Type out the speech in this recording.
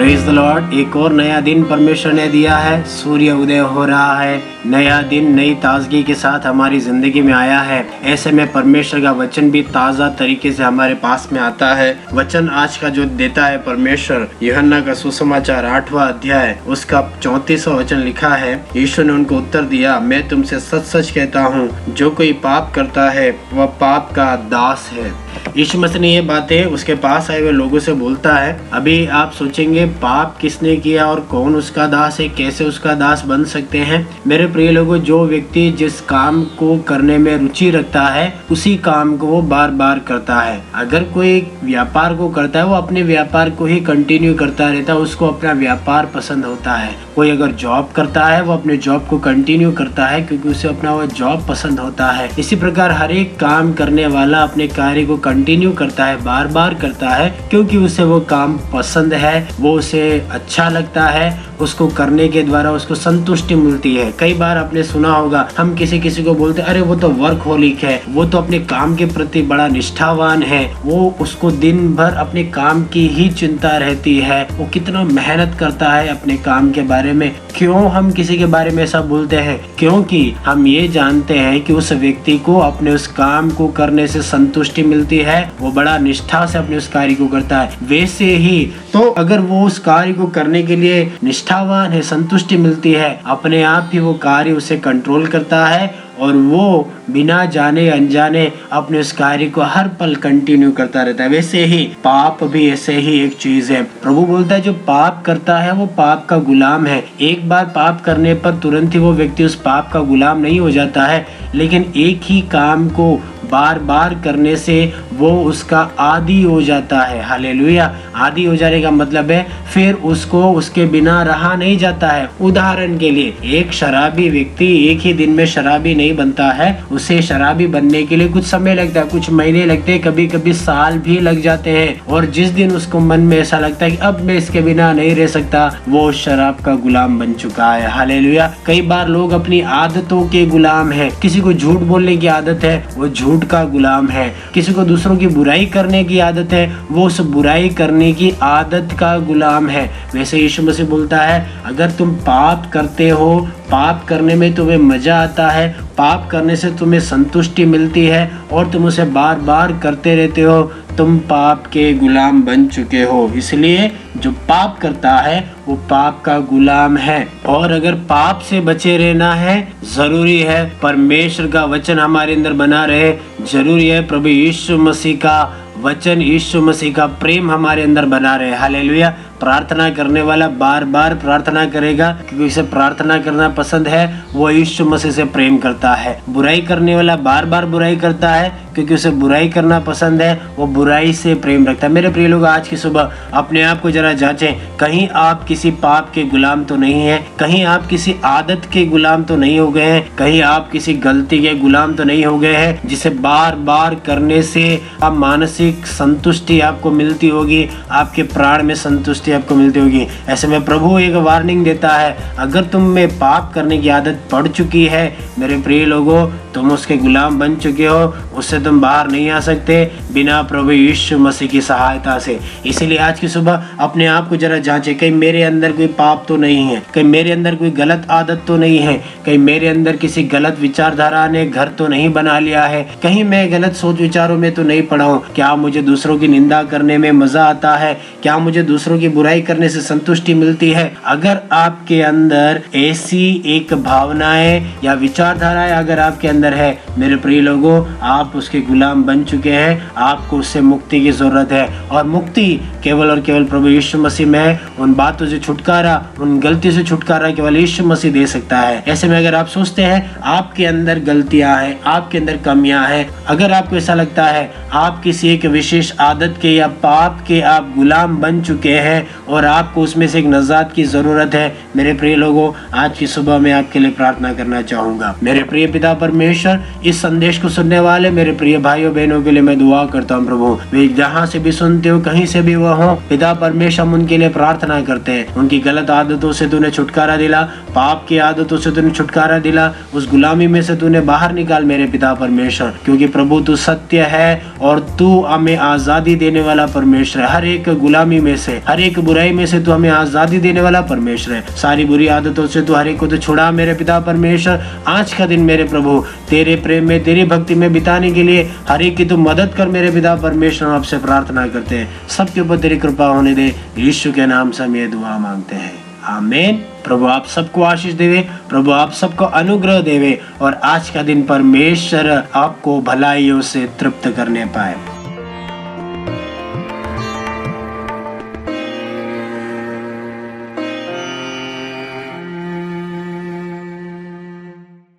Praise the Lord एक और नया दिन परमेश्वर ने दिया है। सूर्य उदय हो रहा है। नया दिन नई ताजगी के साथ हमारी ज़िंदगी में आया है। ऐसे में परमेश्वर का वचन भी ताज़ा तरीके से हमारे पास में आता है। वचन आज का जो देता है परमेश्वर, यहन्ना का सुसमाचार आठवां अध्याय, उसका चौतीसवा वचन लिखा है। ईश्वर ने उनको उत्तर दिया, मैं तुमसे सच सच कहता हूँ, जो कोई पाप करता है, वह पाप का दास है। यीशु मसीह ने ये बातें उसके पास आए हुए लोगों से बोलता है। अभी आप सोचेंगे पाप किसने किया और कौन उसका दास है? कैसे उसका दास बन सकते हैं? मेरे प्रिय लोगों, जो व्यक्ति जिस काम को करने में रुचि रखता है, उसी काम को वो बार बार करता है। अगर कोई व्यापार को करता है, वो अपने व्यापार को ही कंटिन्यू करता रहता है, उसको अपना व्यापार पसंद होता है। कोई अगर जॉब करता है, वो अपने जॉब को कंटिन्यू करता है, क्योंकि उसे अपना वो जॉब पसंद होता है। इसी प्रकार हर एक काम करने वाला अपने कार्य को कंटिन्यू करता है बार बार करता है, क्योंकि उसे वो काम पसंद है, वो उसे अच्छा लगता है, उसको करने के द्वारा उसको संतुष्टि मिलती है। कई बार आपने सुना होगा, हम किसी किसी को बोलते अरे, वो तो वर्क होलिक है, वो तो अपने काम के प्रति बड़ा निष्ठावान है, वो उसको दिन भर अपने काम की ही चिंता रहती है, वो कितना मेहनत करता है अपने काम के बारे में, क्यों हम किसी के बारे में ऐसा बोलते हैं? क्योंकि हम ये जानते हैं कि उस व्यक्ति को अपने उस काम को करने से संतुष्टि मिलती है, वो बड़ा निष्ठा से अपने उस कार्य को करता है। वैसे ही तो अगर वो उस कार्य को करने के लिए निष्ठावान है, संतुष्टि मिलती है, अपने आप ही वो कार्य उसे कंट्रोल करता है और वो बिना जाने, अनजाने अपने उस कार्य को हर पल कंटिन्यू करता रहता है। वैसे ही पाप भी ऐसे ही एक चीज़ है। प्रभु बोलता है, जो पाप करता है, वो पाप का गुलाम है। एक बार पाप करने पर तुरंत ही वो व्यक्ति उस पाप का गुलाम नहीं हो जाता है, लेकिन एक ही काम को बार बार करने से वो उसका आदि हो जाता है। हालेलुया। आदि हो जाने का मतलब है, फिर उसको उसके बिना रहा नहीं जाता है। उदाहरण के लिए, एक शराबी व्यक्ति एक ही दिन में शराबी नहीं बनता है। उसे शराबी बनने के लिए कुछ समय लगता है, कुछ महीने लगते हैं कभी कभी साल भी लग जाते हैं। और जिस दिन उसको मन में ऐसा लगता है कि अब मैं इसके बिना नहीं रह सकता, वो शराब का गुलाम बन चुका है। हालेलुया। कई बार लोग अपनी आदतों के गुलाम है। किसी को झूठ बोलने की आदत है, वो झूठ का गुलाम है। किसी को दूसरों की बुराई करने की आदत है, वो उस बुराई करने की आदत का गुलाम है। वैसे यीशु मसीह बोलता है, अगर तुम पाप करते हो, पाप करने में तुम्हें मज़ा आता है, पाप करने से तुम्हें संतुष्टि मिलती है और तुम उसे बार बार करते रहते हो, तुम पाप के गुलाम बन चुके हो। इसलिए जो पाप करता है, वो पाप का गुलाम है। और अगर पाप से बचे रहना है, ज़रूरी है। परमेश्वर का वचन हमारे अंदर बना रहे। ज़रूरी है प्रभु यीशु मसीह का वचन, यीशु मसीह का प्रेम हमारे अंदर बना रहे। हालेलुया। प्रार्थना करने वाला बार बार प्रार्थना करेगा, क्योंकि उसे प्रार्थना करना पसंद है, वो यीशु मसीह से प्रेम करता है। बुराई करने वाला बार बार बुराई करता है, क्योंकि उसे बुराई करना पसंद है, वो बुराई से प्रेम रखता है। मेरे प्रिय लोग, आज की सुबह अपने आप को जरा जांचें, कहीं आप किसी पाप के गुलाम तो नहीं है, कहीं आप किसी आदत के गुलाम तो नहीं हो गए हैं, कहीं आप किसी गलती के गुलाम तो नहीं हो गए हैं, जिसे बार बार करने से आप मानसिक संतुष्टि आपको मिलती होगी, आपके प्राण में संतुष्टि से आपको मिलती होगी। ऐसे में प्रभु एक वार्निंग देता है, अगर तुम में पाप करने की आदत पड़ चुकी है, मेरे प्रिय लोगों, तुम उसके गुलाम बन चुके हो, उससे तुम बाहर नहीं आ सकते बिना प्रभु यीशु मसीह की सहायता से। इसीलिए आज की सुबह अपने आप को जरा जांचे, कहीं मेरे अंदर कोई पाप तो नहीं है, कहीं मेरे अंदर कोई गलत आदत तो नहीं है, कहीं मेरे अंदर किसी गलत विचारधारा ने घर तो नहीं बना लिया है, कहीं मैं गलत सोच विचारों में तो नहीं पड़ा हूँ। क्या मुझे दूसरों की निंदा करने में मज़ा आता है? क्या मुझे दूसरों की बुराई करने से संतुष्टि मिलती है। अगर आपके अंदर ऐसी एक भावनाएँ या विचारधाराएँ अगर आपके अंदर है, मेरे प्रिय लोगों, आप उसके गुलाम बन चुके हैं, आपको उससे मुक्ति की ज़रूरत है। और मुक्ति केवल और केवल प्रभु यीशु मसीह में उन बातों से छुटकारा, उन गलती से छुटकारा केवल यीशु मसीह दे सकता है। ऐसे में अगर आप सोचते हैं, आपके अंदर गलतियाँ हैं, आपके अंदर कमियाँ हैं, अगर आपको ऐसा लगता है, आप किसी एक विशेष आदत के या पाप के आप गुलाम बन चुके हैं और आपको उसमें से एक नजात की ज़रूरत है। मेरे प्रिय लोगों, आज की सुबह में आपके लिए प्रार्थना करना चाहूँगा। मेरे प्रिय पिता परमेश्वर, इस संदेश को सुनने वाले मेरे प्रिय भाइयों, बहनों के लिए मैं दुआ करता हूँ, प्रभु। वे जहाँ से भी सुनते हो, कहीं से भी वह हो, पिता परमेश्वर, हम उनके लिए प्रार्थना करते हैं। उनकी गलत आदतों से तूने छुटकारा दिला, पाप की आदतों से तूने छुटकारा दिला, उस गुलामी में से तूने बाहर निकाल मेरे पिता परमेश्वर। क्योंकि प्रभु, तू सत्य है और तू हमें आज़ादी देने वाला परमेश्वर हर एक गुलामी में से, हर एक एक बुराई में से तू हमें आज़ादी देने वाला परमेश्वर है। सारी बुरी आदतों से तू हर एक को तो छुड़ा मेरे पिता परमेश्वर। आज का दिन मेरे प्रभु, तेरे प्रेम में, तेरी भक्ति में बिताने के लिए हर एक की तू मदद कर मेरे पिता परमेश्वर, हम आपसे प्रार्थना करते हैं। सबके ऊपर तेरी कृपा होने दे। यीशु के नाम से हम ये दुआ मांगते हैं। आमेन। प्रभु आप सबको आशीष देवे, प्रभु आप सबको अनुग्रह देवे और आज का दिन परमेश्वर आपको भलाइयों से तृप्त करने पाए।